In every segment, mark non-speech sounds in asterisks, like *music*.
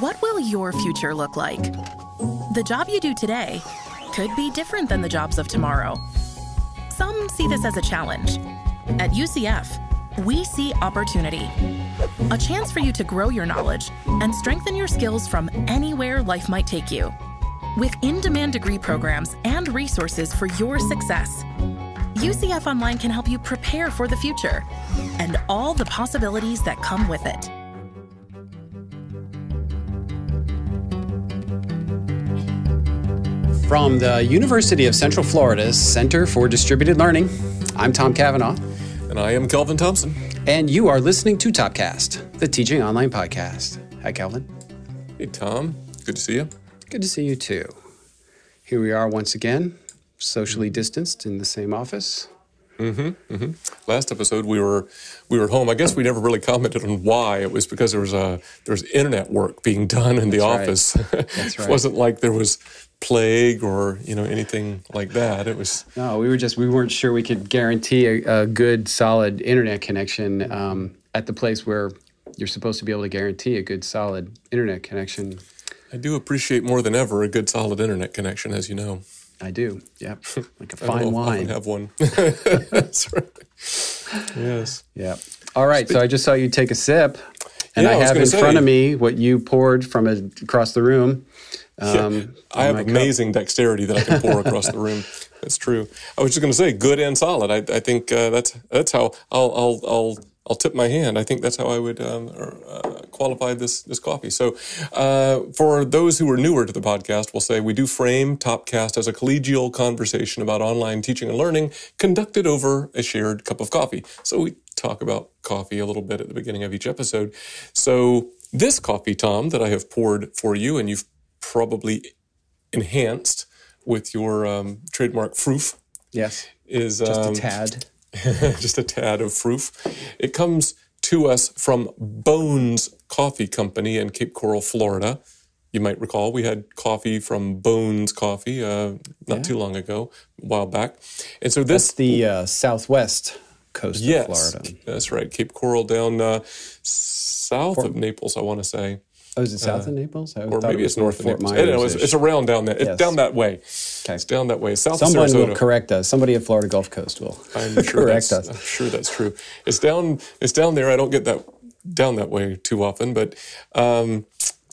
What will your future look like? The job you do today could be different than the jobs of tomorrow. Some see this as a challenge. At UCF, we see opportunity. A chance for you to grow your knowledge and strengthen your skills from anywhere life might take you. With in demand degree programs and resources for your success, UCF Online can help you prepare for the future and all the possibilities that come with it. From the University of Central Florida's Center for Distributed Learning, I'm Tom Cavanaugh. And I am Kelvin Thompson. And you are listening to Topcast, the teaching online podcast. Hi, Kelvin. Hey, Tom. Good to see you. Good to see you too. Here we are once again, socially distanced in the same office. Mm-hmm, mm-hmm. Last episode we were we were at home. I guess we never really commented on why. It was because there was a there was internet work being done in the That's office. *laughs* Right. That's right. it wasn't like there was plague or you know anything like that. It was no. We were just we weren't sure we could guarantee a, a good solid internet connection um, at the place where you're supposed to be able to guarantee a good solid internet connection. I do appreciate more than ever a good solid internet connection, as you know. I do. Yep. *laughs* Like a fine wine. I have one. *laughs* That's right. Yes. Yeah. All right. So I just saw you take a sip, and Yeah, I I have in say- front of me what you poured from a, across the room. Um, I have my cup. amazing dexterity that I can pour across the room. That's true. I was just going to say, good and solid. I, I think uh, that's that's how I'll I'll I'll I'll tip my hand. I think that's how I would um, uh, qualify this this coffee. So, uh, for those who are newer to the podcast, we'll say we do frame Topcast as a collegial conversation about online teaching and learning conducted over a shared cup of coffee. So we talk about coffee a little bit at the beginning of each episode. So this coffee, Tom, that I have poured for you, and you've probably enhanced with your um, trademark froof Yes. is Just um, a tad. *laughs* just a tad of froof. It comes to us from Bones Coffee Company in Cape Coral, Florida. You might recall we had coffee from Bones Coffee uh, not too long ago, a while back. And so this That's the uh, southwest coast yes, of Florida. that's right, Cape Coral down uh, south of Naples, I want to say. Oh, is it south of Naples? I Uh, Or maybe it it's north of Fort Naples. Know, it's, it's around down that. It's Yes. down that way. Okay. It's down that way. South Someone will correct us. Somebody at Florida Gulf Coast will *laughs* I'm *laughs* sure correct us. I'm sure that's true. It's down. It's down there. I don't get that down that way too often, but um,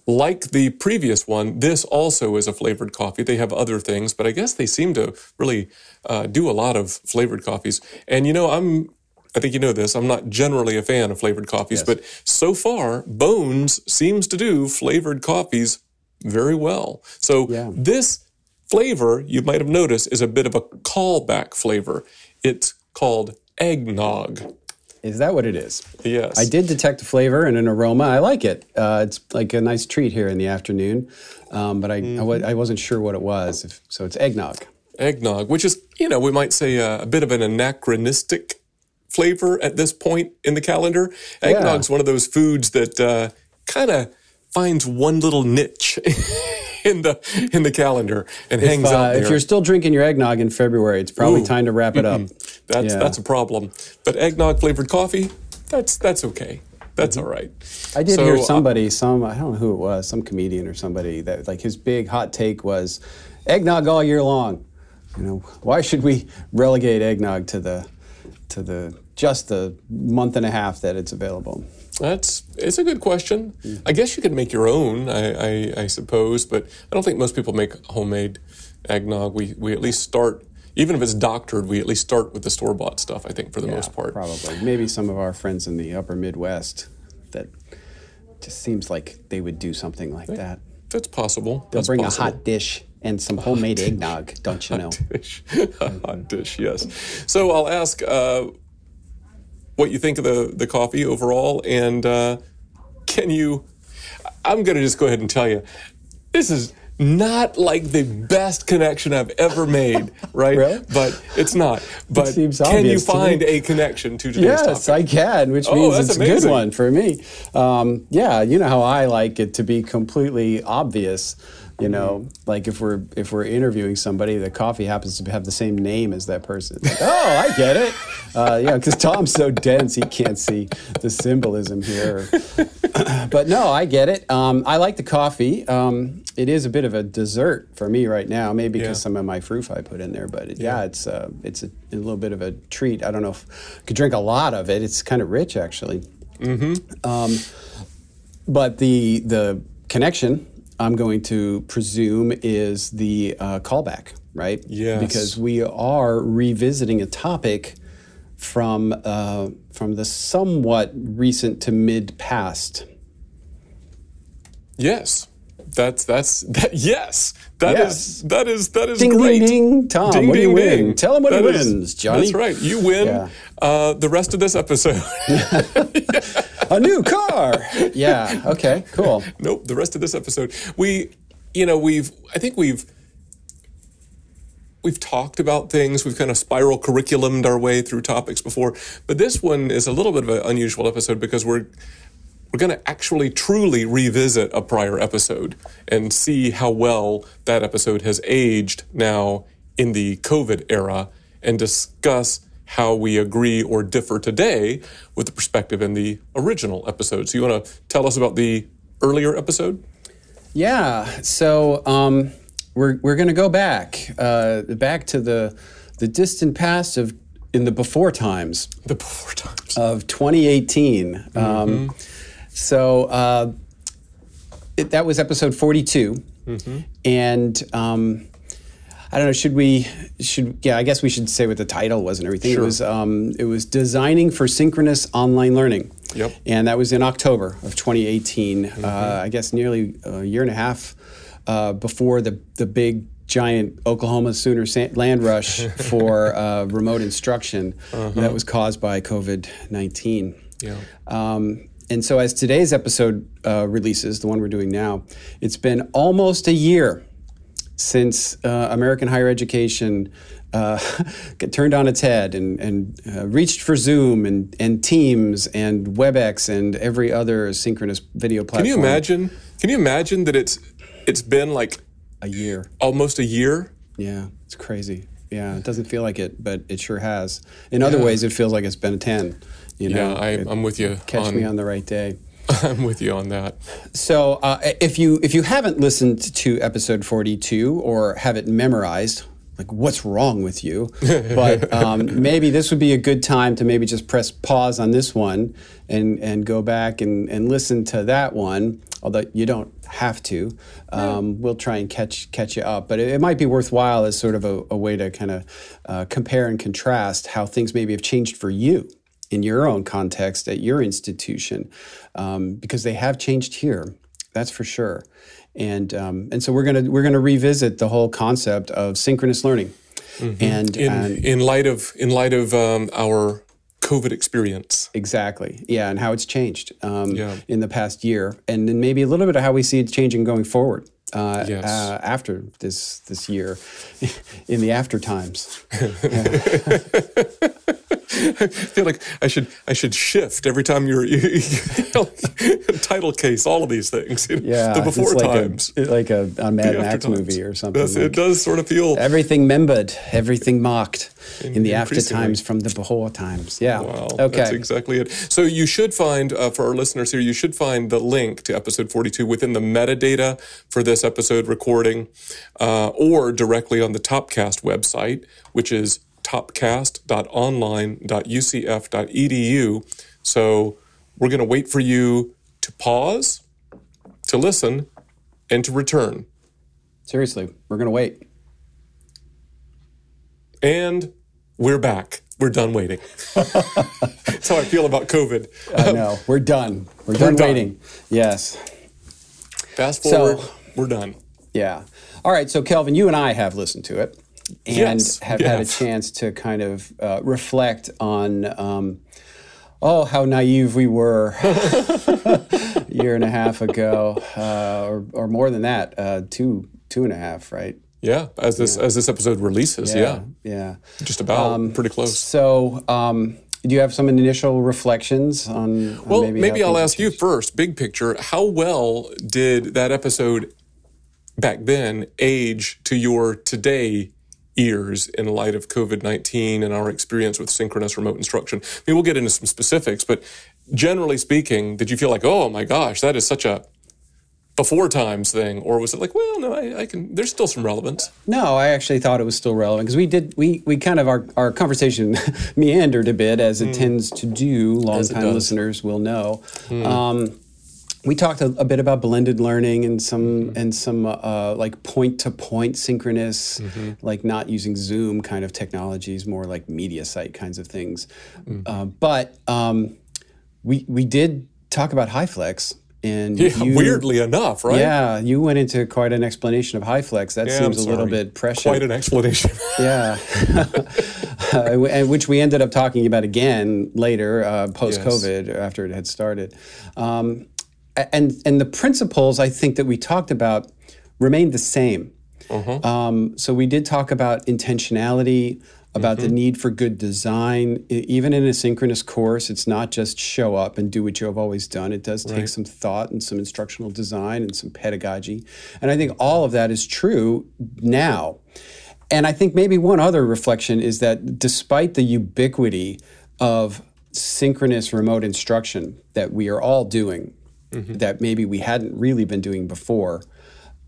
like the previous one, this also is a flavored coffee. They have other things, but I guess they seem to really uh, do a lot of flavored coffees. And you know, I'm. I think you know this. I'm not generally a fan of flavored coffees, but so far, Bones seems to do flavored coffees very well. So Yeah. this flavor, you might have noticed, is a bit of a callback flavor. It's called eggnog. Is that what it is? Yes. I did detect a flavor and an aroma. I like it. Uh, it's like a nice treat here in the afternoon, um, but I, I, wa- I wasn't sure what it was. If, so it's eggnog. Eggnog, which is, you know, we might say uh, a bit of an anachronistic flavor at this point in the calendar. Eggnog's one of those foods that uh, kind of finds one little niche *laughs* in the in the calendar and hangs uh, out there. if you're still drinking your eggnog in February, it's probably Ooh. time to wrap it up. That's Yeah. that's a problem. But eggnog flavored coffee, that's that's okay. That's all right. I did So, hear uh, somebody, some I don't know who it was, some comedian or somebody that like his big hot take was eggnog all year long. You know, why should we relegate eggnog to the to the just the month and a half that it's available? That's it's a good question. I guess you could make your own, I, I, I suppose, but I don't think most people make homemade eggnog. We we at least start, even if it's doctored, we at least start with the store bought stuff. I think for the most part. Probably. Maybe some of our friends in the upper Midwest that just seems like they would do something like that. That's possible. They'll That's bring possible. a hot dish and some homemade eggnog, don't you know? dish. a *laughs* hot dish, yes. So I'll ask uh, what you think of the, the coffee overall, and uh, can you? I'm going to just go ahead and tell you, this is not like the best connection I've ever made, *laughs* right? Really? But it's not. But seems can you obvious to me. find a connection to today's Yes, topic? I can, which Oh, means that's it's a good one for me. Um, yeah, you know how I like it to be completely obvious. You know, Mm-hmm. like if we're if we're interviewing somebody, the coffee happens to have the same name as that person. Like, oh, I get it. Uh, yeah, because Tom's so dense, he can't see the symbolism here. *laughs* but no, I get it. Um, I like the coffee. Um, it is a bit of a dessert for me right now, maybe because Yeah. some of my fruit I put in there. But it, yeah. it's uh, it's a, a little bit of a treat. I don't know if I could drink a lot of it. It's kind of rich, actually. Um, but the the connection I'm going to presume is the uh, callback, right? Yes. Because we are revisiting a topic from uh, from the somewhat recent to mid past. Yes. That's that's that, yes. That is Yes. that is that is Ding, great. ding, ding. Tom, Ding, what do you ding, win? Tell him what he That is- wins, Johnny. That's right. You win Yeah. uh, the rest of this episode. *laughs* *laughs* A new car. yeah. Okay. Cool. nope. The rest of this episode, we, you know, we've. I think we've. We've talked about things. We've kind of spiral curriculumed our way through topics before, but this one is a little bit of an unusual episode because we're we're going to actually truly revisit a prior episode and see how well that episode has aged now in the COVID era and discuss how we agree or differ today with the perspective in the original episode. So, you want to tell us about the earlier episode? Yeah. So um, we're we're going to go back uh, back to the the distant past of in the before times The before times. of 2018. Um, so uh, it, that was episode 42, and um, I don't know. Should we? Should yeah? I guess we should say what the title was and everything. Sure. It was um, it was designing for synchronous online learning. Yep. And that was in October of 2018. Uh, I guess nearly a year and a half uh, before the the big giant Oklahoma Sooner land rush *laughs* for uh, remote instruction that was caused by COVID 19. Yeah. Um, and so, as today's episode uh, releases, the one we're doing now, it's been almost a year since uh, American higher education uh, *laughs* turned on its head and, and uh, reached for Zoom and, and Teams and WebEx and every other synchronous video platform. Can you imagine? Can you imagine that it's it's been like A year. almost a year? Yeah, it's crazy. Yeah, it doesn't feel like it, but it sure has. In other ways, it feels like it's been a 10. You know, Yeah, I, I'm with you. catch on, me on the right day. *laughs* I'm with you on that. So, uh, if you if you haven't listened to episode forty two or have it memorized, like what's wrong with you? *laughs* But um, maybe this would be a good time to maybe just press pause on this one and and go back and, and listen to that one. Although you don't have to, um, we'll try and catch catch you up. But it, it might be worthwhile as sort of a, a way to kind of uh, compare and contrast how things maybe have changed for you in your own context at your institution, um, because they have changed here. That's for sure. And um, and so we're gonna we're gonna revisit the whole concept of synchronous learning. And, In and in light of in light of um, our COVID experience. exactly, yeah, and how it's changed um, Yeah. in the past year, and then maybe a little bit of how we see it changing going forward. Uh, Yes. uh, after this this year, *laughs* in the after times. *laughs* *laughs* I *laughs* feel like I should I should shift every time you're you, *laughs* you know, title case all of these things. you know, Yeah, the before like times, a, like a, a Mad Max times. movie or something. Like- it does sort of feel Everything membered, everything marked in, the after times from the before times. Yeah. Wow, okay. that's exactly it. So you should find, uh, for our listeners here, you should find the link to episode 42 within the metadata for this episode recording, uh, or directly on the Topcast website, which is topcast.online.ucf.edu. So we're going to wait for you to pause, to listen, and to return. Seriously, we're gonna wait. And we're back. We're done waiting. *laughs* That's how I feel about COVID. I know. We're done. We're done done. waiting. Yes. Fast So- forward, we're done. Yeah. All right. So, Kelvin, you and I have listened to it and Yes, have we had a chance to kind of uh, reflect on, um, oh, how naive we were *laughs* a year and a half ago, uh, or, or more than that, uh, two, two and a half, right? Yeah, as this as this episode releases, yeah, Yeah. just about pretty close. So, um, do you have some initial reflections on? on Well, maybe, maybe, I'll ask you first, big picture. How well did that episode back then age to your today ears in light of COVID nineteen and our experience with synchronous remote instruction? I mean, we'll get into some specifics, but generally speaking, did you feel like, oh my gosh, that is such a before times thing, or was it like, well, no, I, I can. There's still some relevance. No, I actually thought it was still relevant because we did we we kind of our our conversation *laughs* meandered a bit as it tends to do. Longtime does. listeners will know. Um, we talked a, a bit about blended learning and some and some uh, like point to point synchronous, like not using Zoom kind of technologies, more like Mediasite kinds of things. Uh, but um, we we did talk about HyFlex. And Yeah, you- weirdly enough, right? yeah, you went into quite an explanation of HyFlex. That Yeah, seems a little bit prescient. Quite an explanation. *laughs* Yeah, *laughs* Uh, and which we ended up talking about again later, uh, post COVID, after it had started. Um, and and the principles I think that we talked about remained the same. Um, so we did talk about intentionality, about the need for good design. Even in a synchronous course, it's not just show up and do what you have always done. It does take some thought and some instructional design and some pedagogy. And I think all of that is true now. And I think maybe one other reflection is that despite the ubiquity of synchronous remote instruction that we are all doing, that maybe we hadn't really been doing before,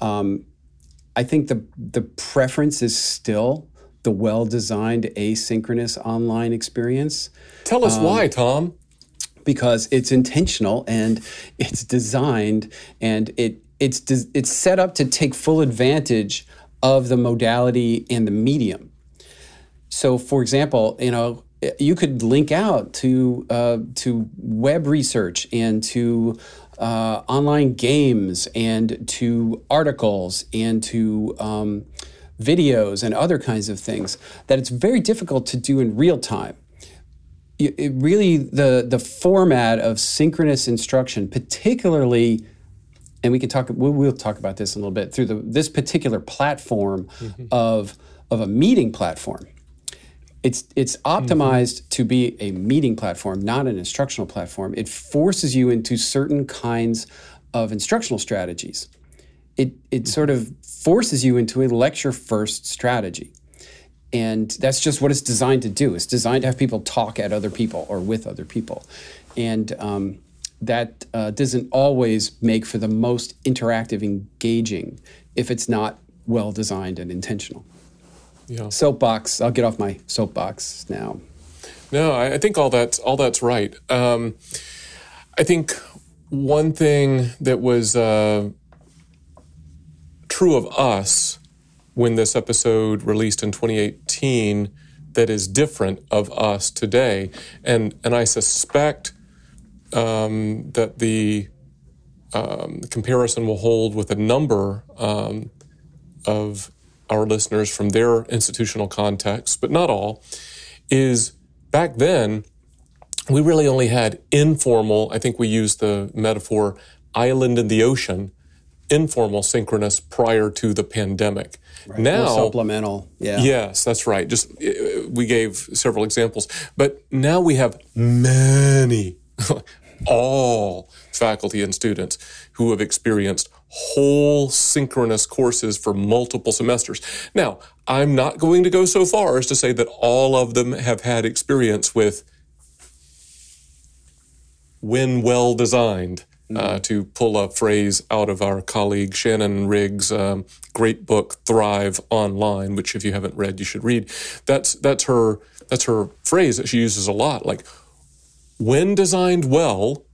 um, I think the the preference is still the well-designed asynchronous online experience Tell Um, us why, Tom. because it's intentional and it's designed and it it's it's set up to take full advantage of the modality and the medium. So, for example, you know, you could link out to uh, to web research and to uh, online games and to articles and to um, videos and other kinds of things that it's very difficult to do in real time it it really the the format of synchronous instruction, particularly, and we can talk. We'll, we'll talk about this in a little bit through the this particular platform of of a meeting platform. It's it's optimized to be a meeting platform, not an instructional platform. It forces you into certain kinds of instructional strategies. It it sort of forces you into a lecture first strategy and that's just what it's designed to do. It's designed to have people talk at other people or with other people, and um, that uh, doesn't always make for the most interactive, engaging if it's not well designed and intentional. Yeah. Soapbox. I'll get off my soapbox now. No, I, I think all that's all that's right. Um, I think one thing that was uh, true of us when this episode released in 2018 that is different of us today, and and I suspect um, that the um, comparison will hold with a number um, of our listeners from their institutional context, but not all, is back then we really only had informal, I think we used the metaphor island in the ocean, informal synchronous prior to the pandemic. Or Now, supplemental. Yeah. Yes, that's right. Just uh, we gave several examples, but now we have many, *laughs* all faculty and students who have experienced whole synchronous courses for multiple semesters. Now, I'm not going to go so far as to say that all of them have had experience with when well designed. Uh, to pull a phrase out of our colleague Shannon Riggs' um, great book "Thrive Online," which, if you haven't read, you should read. That's that's her that's her phrase that she uses a lot. Like when designed well,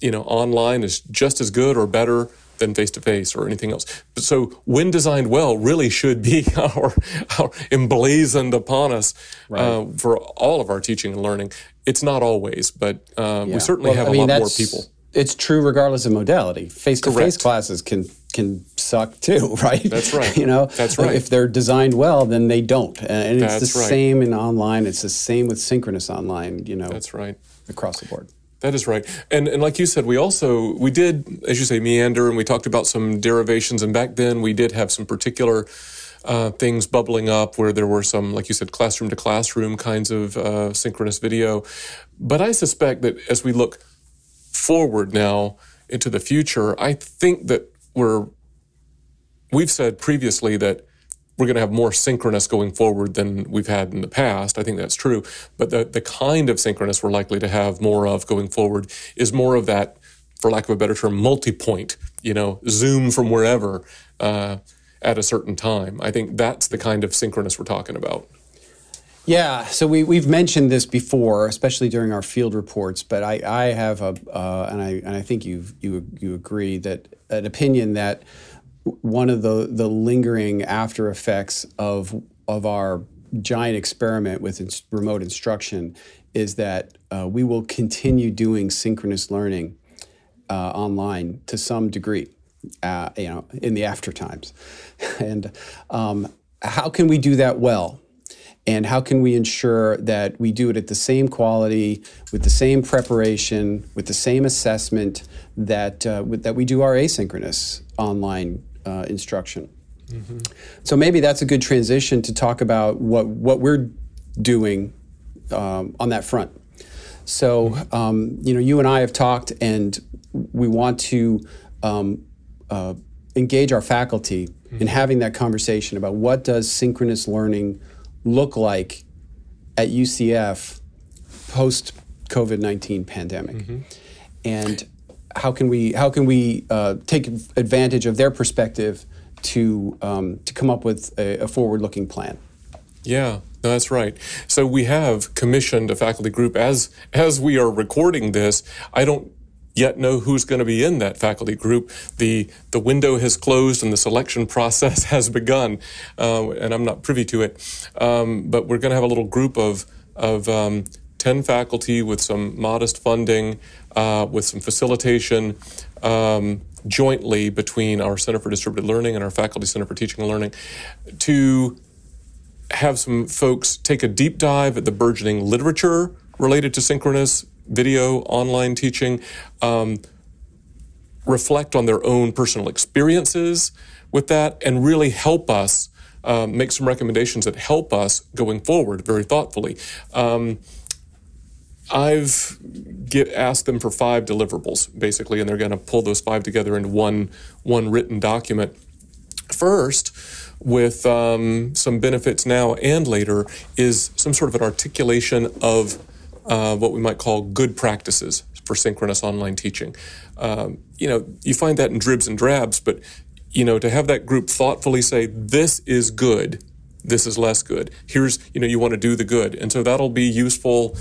you know, online is just as good or better than face to face or anything else. But so when designed well, really should be *laughs* our, our emblazoned upon us uh, for all of our teaching and learning. It's not always, but uh, we certainly Well, have I a mean, lot more people. It's true regardless of modality. Face to face classes can can suck too, *laughs* right? That's right. you know, That's right. If they're designed well, then they don't, and it's That's the right. same in online. It's the same with synchronous online. You know, That's right. across the board. That is right. And and like you said, we also we did, as you say, meander, and we talked about some derivations. And back then, we did have some particular uh, things bubbling up where there were some, like you said, classroom to classroom kinds of uh, synchronous video. But I suspect that as we look forward now into the future, I think that we're we've said previously that we're going to have more synchronous going forward than we've had in the past. I think that's true. But the, the kind of synchronous we're likely to have more of going forward is more of that, for lack of a better term, multi point, you know, Zoom from wherever uh, at a certain time. I think that's the kind of synchronous we're talking about. Yeah, so we, we've mentioned this before, especially during our field reports, but I, I have a, uh, and, I, and I think you you, you agree, that an opinion that one of the, the lingering after effects of, of our giant experiment with ins- remote instruction is that uh, we will continue doing synchronous learning uh, online to some degree, uh, you know, in the after times. *laughs* and um, how can we do that well? And how can we ensure that we do it at the same quality, with the same preparation, with the same assessment that, uh, that we do our asynchronous online uh, instruction. Mm-hmm. So maybe that's a good transition to talk about what what we're doing um, on that front. So um, you know, you and I have talked, and we want to um, uh, engage our faculty mm-hmm. in having that conversation about what does synchronous learning look like at UCF post COVID nineteen pandemic, mm-hmm. and how can we how can we uh, take advantage of their perspective to um, to come up with a, a forward looking plan? Yeah, no, that's right. So we have commissioned a faculty group as as we are recording this. I don't yet know who's going to be in that faculty group. The the window has closed and the selection *laughs* process has begun, uh, and I'm not privy to it. Um, but we're going to have a little group of of um, 10 faculty with some modest funding, uh, with some facilitation um, jointly between our Center for Distributed Learning and our Faculty Center for Teaching and Learning to have some folks take a deep dive at the burgeoning literature related to synchronous video online teaching, um, reflect on their own personal experiences with that, and really help us um, make some recommendations that help us going forward very thoughtfully. Um, I've get asked them for five deliverables basically, and they're going to pull those five together into one one written document. First, with um, some benefits now and later, is some sort of an articulation of uh, what we might call good practices for synchronous online teaching. Um, you know, you find that in dribs and drabs, but you know, to have that group thoughtfully say this is good this is less good. Here's, you know, you want to do the good. And so that'll be useful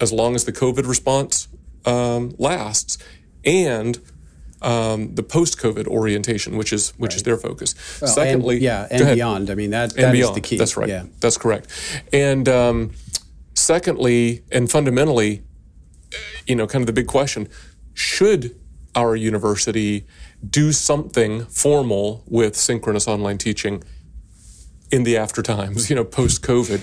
as long as the COVID response um, lasts, and um, the post-COVID orientation, which is which right. is their focus. Well, Secondly, and, yeah, and beyond. I mean that that is the key. That's right. Yeah. That's correct. And um, secondly, and fundamentally, you know, kind of the big question: Should our university do something formal with synchronous online teaching in the after times? *laughs* You know, post-COVID,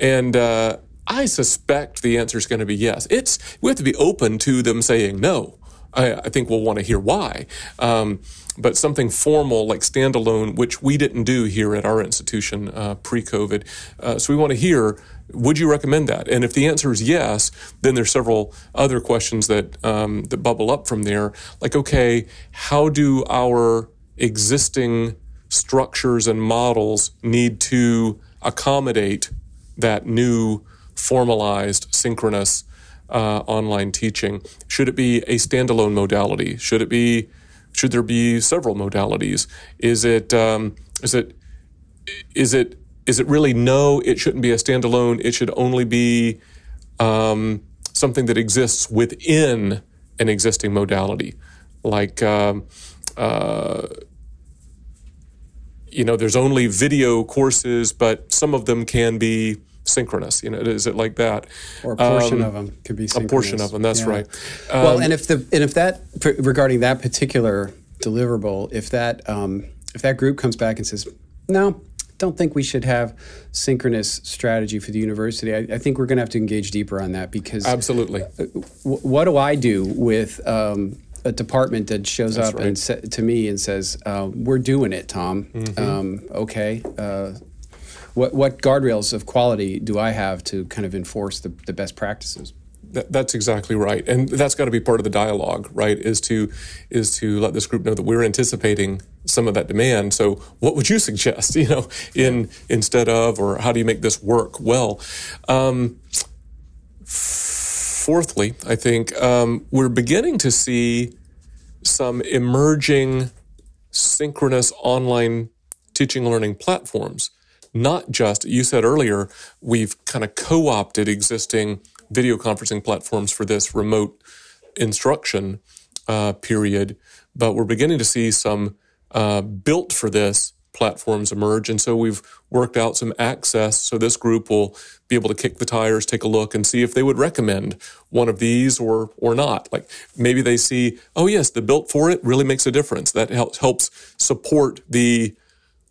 and uh, I suspect the answer is going to be yes. It's we have to be open to them saying no. I, I think we'll want to hear why. Um, but something formal like standalone, which we didn't do here at our institution uh, pre-COVID. Uh, so we want to hear. Would you recommend that? And if the answer is yes, then there's several other questions that um, that bubble up from there. Like, okay, how do our existing structures and models need to accommodate that new formalized, synchronous uh, online teaching? Should it be a standalone modality? Should it be? Should there be several modalities? Is it? Um, is it? Is it? Is it really no? It shouldn't be a standalone. It should only be um, something that exists within an existing modality, like. Um, uh, you know, there's only video courses, but some of them can be synchronous. You know, is it like that? Or a portion um, of them could be synchronous. A portion of them. That's yeah. right. Um, well, and if the and if that regarding that particular deliverable, if that um, if that group comes back and says, no. Don't think we should have synchronous strategy for the university. I, I think we're going to have to engage deeper on that because absolutely. Uh, what do I do with um, a department that shows That's up right. and sa- to me and says, uh, "We're doing it, Tom." Mm-hmm. Um, okay, uh, what what guardrails of quality do I have to kind of enforce the, the best practices? that's exactly right, and that's got to be part of the dialogue, right? Is to is to let this group know that we're anticipating some of that demand. So, what would you suggest? *laughs* You know, in instead of, or how do you make this work well? Um, fourthly, I think um, we're beginning to see some emerging synchronous online teaching learning platforms. Not just, you said earlier, we've kind of co opted existing video conferencing platforms for this remote instruction uh, period, but we're beginning to see some uh, built for this platforms emerge. And so we've worked out some access. So this group will be able to kick the tires, take a look, and see if they would recommend one of these or or not. Like maybe they see, oh yes, the built for it really makes a difference. That helps helps support the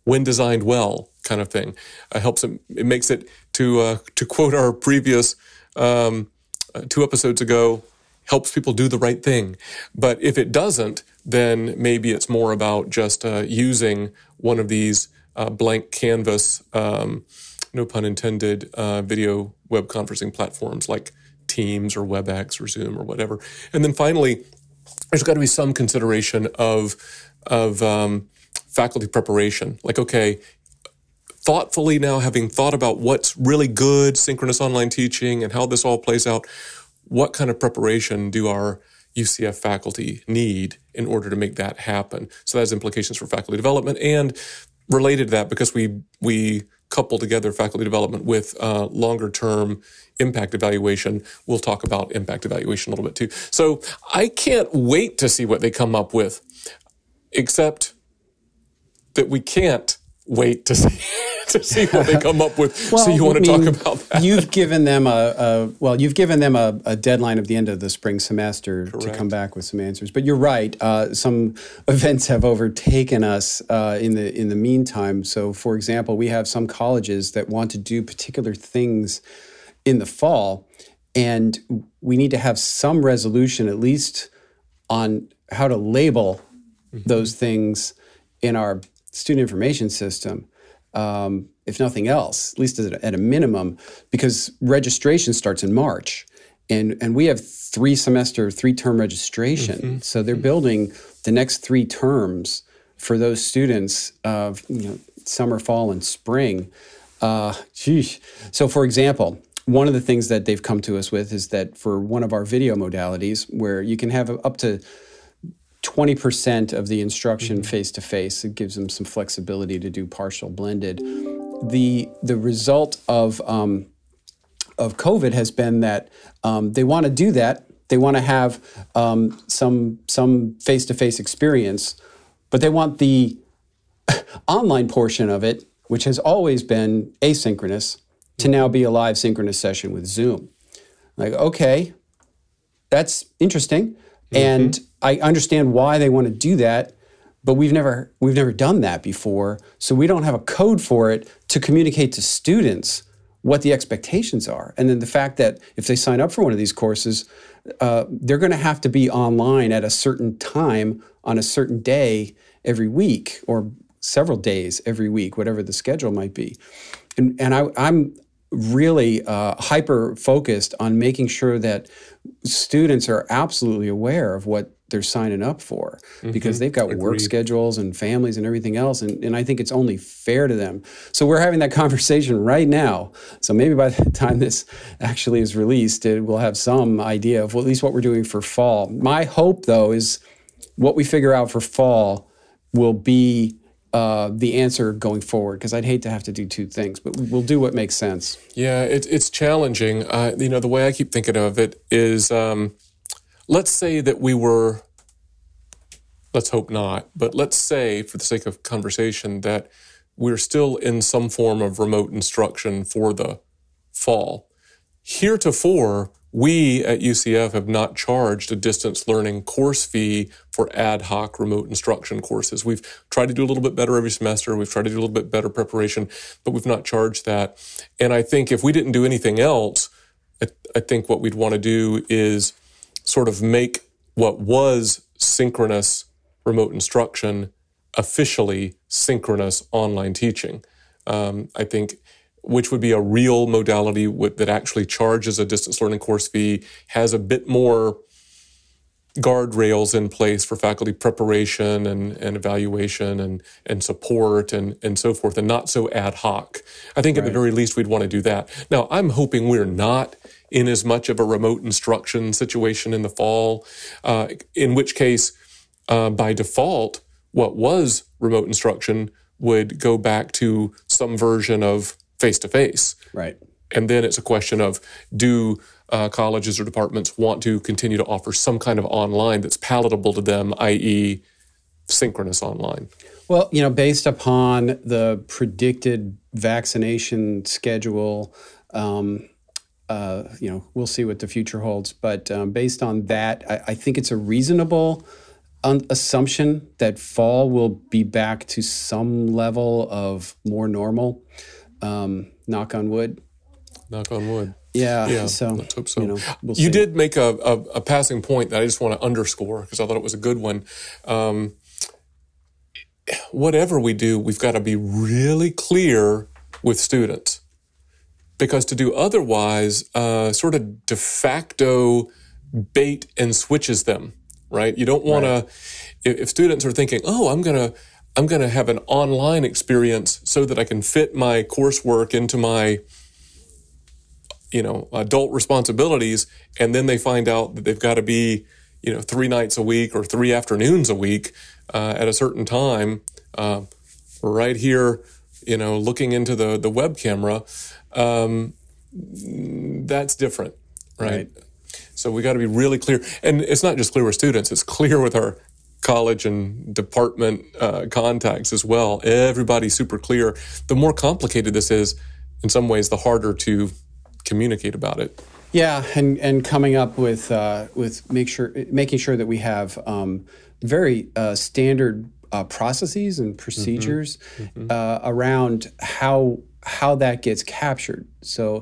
when designed well kind of thing. Uh, helps it, it makes it to uh, to quote our previous um, uh, two episodes ago helps people do the right thing. But if it doesn't, then maybe it's more about just uh, using one of these uh, blank canvas, um, no pun intended, uh, video web conferencing platforms like Teams or WebEx or Zoom or whatever. And then finally, there's got to be some consideration of of um, faculty preparation. Like, okay, thoughtfully now having thought about what's really good synchronous online teaching and how this all plays out, what kind of preparation do our UCF faculty need in order to make that happen? So that has implications for faculty development and related to that because we we couple together faculty development with uh, longer term impact evaluation. We'll talk about impact evaluation a little bit too. So I can't wait to see what they come up with, except that we can't wait to *laughs* see *laughs* to see what they come up with. well, so you want to I mean, talk about that? You've given them a, a well, you've given them a, a, deadline of the end of the spring semester Correct. to come back with some answers. But you're right. Uh, some *laughs* events have overtaken us uh, in the in the meantime. So, for example, we have some colleges that want to do particular things in the fall, and we need to have some resolution, at least, on how to label mm-hmm. those things in our student information system um, if nothing else, at least at a minimum, because registration starts in March. And, and we have three semester, three term registration. Mm-hmm. So they're building the next three terms for those students of you know, summer, fall, and spring. Uh, geez. So, for example, one of the things that they've come to us with is that for one of our video modalities, where you can have up to 20% of the instruction face to face. It gives them some flexibility to do partial blended. The, the result of, um, of COVID has been that um, they want to do that. They want to have um, some some face to face experience, but they want the *laughs* online portion of it, which has always been asynchronous, to now be a live synchronous session with Zoom. Like, okay, that's interesting. Mm-hmm. And I understand why they want to do that, but we've never we've never done that before. So we don't have a code for it to communicate to students what the expectations are. And then the fact that if they sign up for one of these courses, uh, they're going to have to be online at a certain time on a certain day every week or several days every week, whatever the schedule might be. And, and I, I'm really uh, hyper focused on making sure that students are absolutely aware of what they're signing up for mm-hmm. because they've got Agreed. work schedules and families and everything else. And, and I think it's only fair to them. So we're having that *laughs* conversation right now. So maybe by the time this actually is released, it, we'll have some idea of at least what we're doing for fall. My hope, though, is what we figure out for fall will be uh, the answer going forward because I'd hate to have to do two things, but we'll do what makes sense. Yeah, it, it's challenging. Uh, you know, the way I keep thinking of it is um, let's say that we were, let's hope not, but let's say, for the sake of conversation, that we're still in some form of remote instruction for the fall. Heretofore, we at UCF have not charged a distance learning course fee for ad hoc remote instruction courses. We've tried to do a little bit better every semester. We've tried to do a little bit better preparation, but we've not charged that. And I think if we didn't do anything else, I, think what we'd want to do is sort of make what was synchronous remote instruction officially synchronous online teaching. Um, I think which would be a real modality with, that actually charges a distance learning course fee, has a bit more guardrails in place for faculty preparation and, and evaluation and, and support and, and so forth, and not so ad hoc. I think right. at the very least we'd want to do that. Now, I'm hoping we're not in as much of a remote instruction situation in the fall, uh, in which case, uh, by default, what was remote instruction would go back to some version of face to face. Right. And then it's a question of do uh, colleges or departments want to continue to offer some kind of online that's palatable to them, i.e., synchronous online? Well, you know, based upon the predicted vaccination schedule, um, uh, you know, we'll see what the future holds. But um, based on that, I, I, think it's a reasonable un- assumption that fall will be back to some level of more normal. Um, knock on wood. Knock on wood. Yeah, yeah. So let's hope so. You, know, we'll you did make a, a, a, passing point that I just want to underscore because I thought it was a good one. Um, whatever we do, we've got to be really clear with students because to do otherwise uh, sort of de facto bait and switches them right you don't want right. to if, if students are thinking oh i'm going to i'm going to have an online experience so that i can fit my coursework into my you know adult responsibilities and then they find out that they've got to be you know three nights a week or three afternoons a week uh, at a certain time uh, right here you know looking into the the web camera um, that's different right, right. so we got to be really clear and it's not just clear with students it's clear with our college and department uh, contacts as well everybody's super clear the more complicated this is in some ways the harder to communicate about it. Yeah, and and coming up with uh, with make sure making sure that we have um, very uh, standard uh, processes and procedures mm-hmm. Mm-hmm. Uh, around how how that gets captured. So,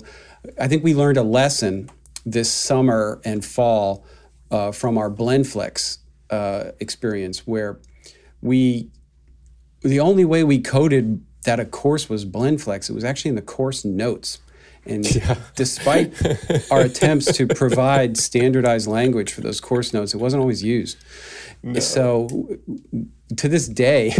I think we learned a lesson this summer and fall uh, from our BlendFlex uh, experience, where we the only way we coded that a course was BlendFlex, it was actually in the course notes. And *laughs* yeah. despite our attempts to provide standardized language for those course notes, it wasn't always used. No. So to this day,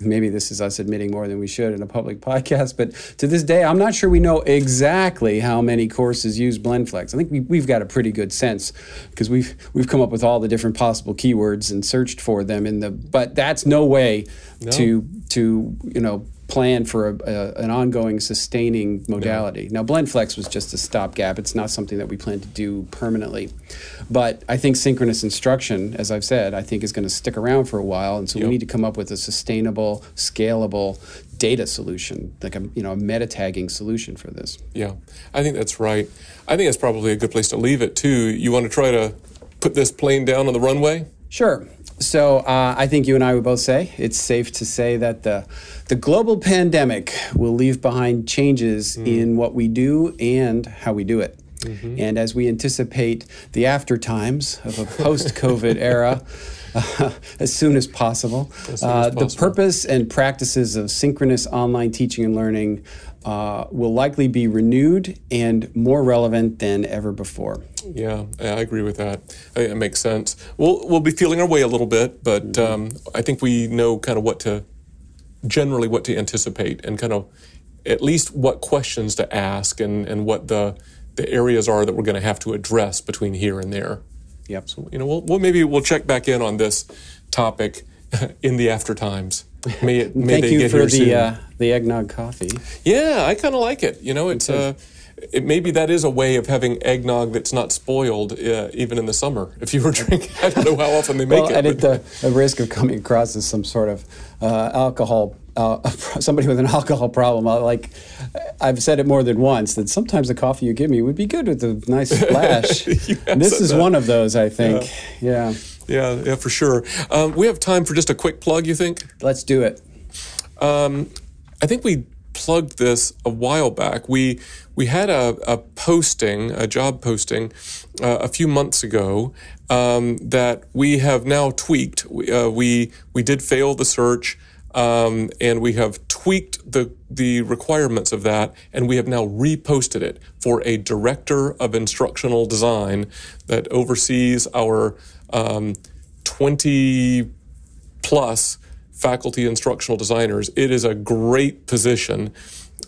maybe this is us admitting more than we should in a public podcast, but to this day, I'm not sure we know exactly how many courses use BlendFlex. I think we, we've got a pretty good sense because we've we've come up with all the different possible keywords and searched for them in the. But that's no way no. to to you know plan for a, a, an ongoing sustaining modality. Yeah. Now, BlendFlex was just a stopgap. It's not something that we plan to do permanently. But I think synchronous instruction, as I've said, I think is going to stick around for a while. And so yep. we need to come up with a sustainable, scalable data solution, like a you know a meta tagging solution for this. Yeah, I think that's right. I think that's probably a good place to leave it too. You want to try to put this plane down on the runway? Sure. So uh, I think you and I would both say it's safe to say that the the global pandemic will leave behind changes mm. in what we do and how we do it. Mm-hmm. And as we anticipate the after times of a post COVID *laughs* era, uh, as soon as possible, as soon as uh, possible. the purpose and practices of synchronous online teaching and learning uh, will likely be renewed and more relevant than ever before. Yeah, I agree with that. It makes sense. We'll we'll be feeling our way a little bit, but mm-hmm. um, I think we know kind of what to generally what to anticipate and kind of at least what questions to ask and and what the the areas are that we're going to have to address between here and there. Yep. So you know, we'll, we'll maybe we'll check back in on this topic *laughs* in the after times. May it, may Thank you for the uh, the eggnog coffee. Yeah, I kind of like it. You know, it's uh, it, maybe that is a way of having eggnog that's not spoiled uh, even in the summer. If you were *laughs* drinking, I don't know how often they make well, it. And at the, the, risk of coming across as some sort of uh, alcohol, uh, *laughs* somebody with an alcohol problem, like I've said it more than once that sometimes the coffee you give me would be good with a nice splash. this is that. one of those, I think. Yeah. yeah. Yeah, yeah, for sure. Um, we have time for just a quick plug. You think? Let's do it. Um, I think we plugged this a while back. We we had a, a posting, a job posting, uh, a few months ago um, that we have now tweaked. We, uh, we we did fail the search. um, and we have tweaked the the requirements of that, and we have now reposted it for a director of instructional design that oversees our um, 20 plus faculty instructional designers. It is a great position.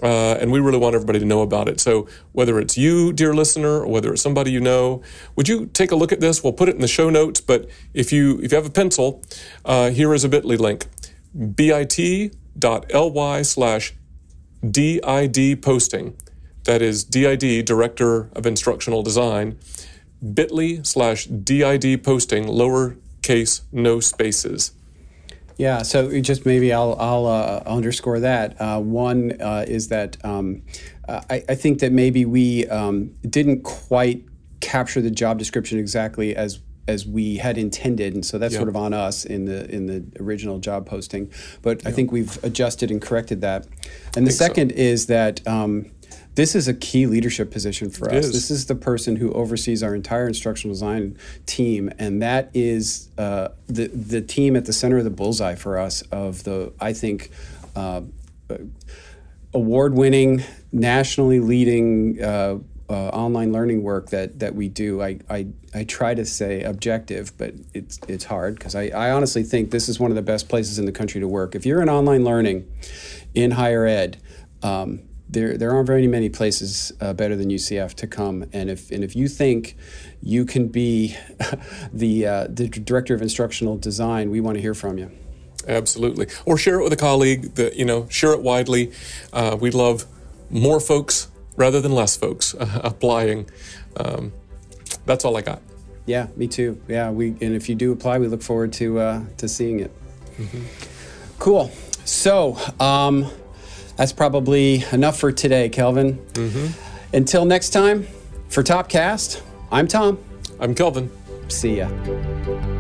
Uh, and we really want everybody to know about it. So, whether it's you, dear listener, or whether it's somebody you know, would you take a look at this? We'll put it in the show notes. But if you if you have a pencil, uh, here is a Bitly link: bit.ly slash did posting. That is DID, Director of Instructional Design. Bitly slash did posting, lowercase, no spaces. Yeah, so just maybe I'll, I'll uh, underscore that. Uh, one uh, is that um, I, I, think that maybe we um, didn't quite capture the job description exactly as as we had intended, and so that's sort of on us in the in the original job posting. But I think we've adjusted and corrected that. And the second so. is that. Um, this is a key leadership position for it us. Is. This is the person who oversees our entire instructional design team, and that is uh, the the team at the center of the bullseye for us. Of the, I think. Uh, award-winning, nationally leading uh, uh, online learning work that that we do. I, I, I try to say objective, but it's it's hard because I, I honestly think this is one of the best places in the country to work. If you're in online learning in higher ed, um, there there aren't very many places uh, better than UCF to come. And if and if you think you can be *laughs* the uh, the director of instructional design, we want to hear from you. Absolutely, or share it with a colleague. That you know, share it widely. Uh, we love more folks rather than less folks uh, *laughs* applying. Um, that's all I got. Yeah, me too. Yeah, we and if you do apply, we look forward to uh, to seeing it. Mm-hmm. Cool. So. Um, that's probably enough for today, Kelvin. Mm-hmm. Until next time, for Topcast, I'm Tom. I'm Kelvin. See ya.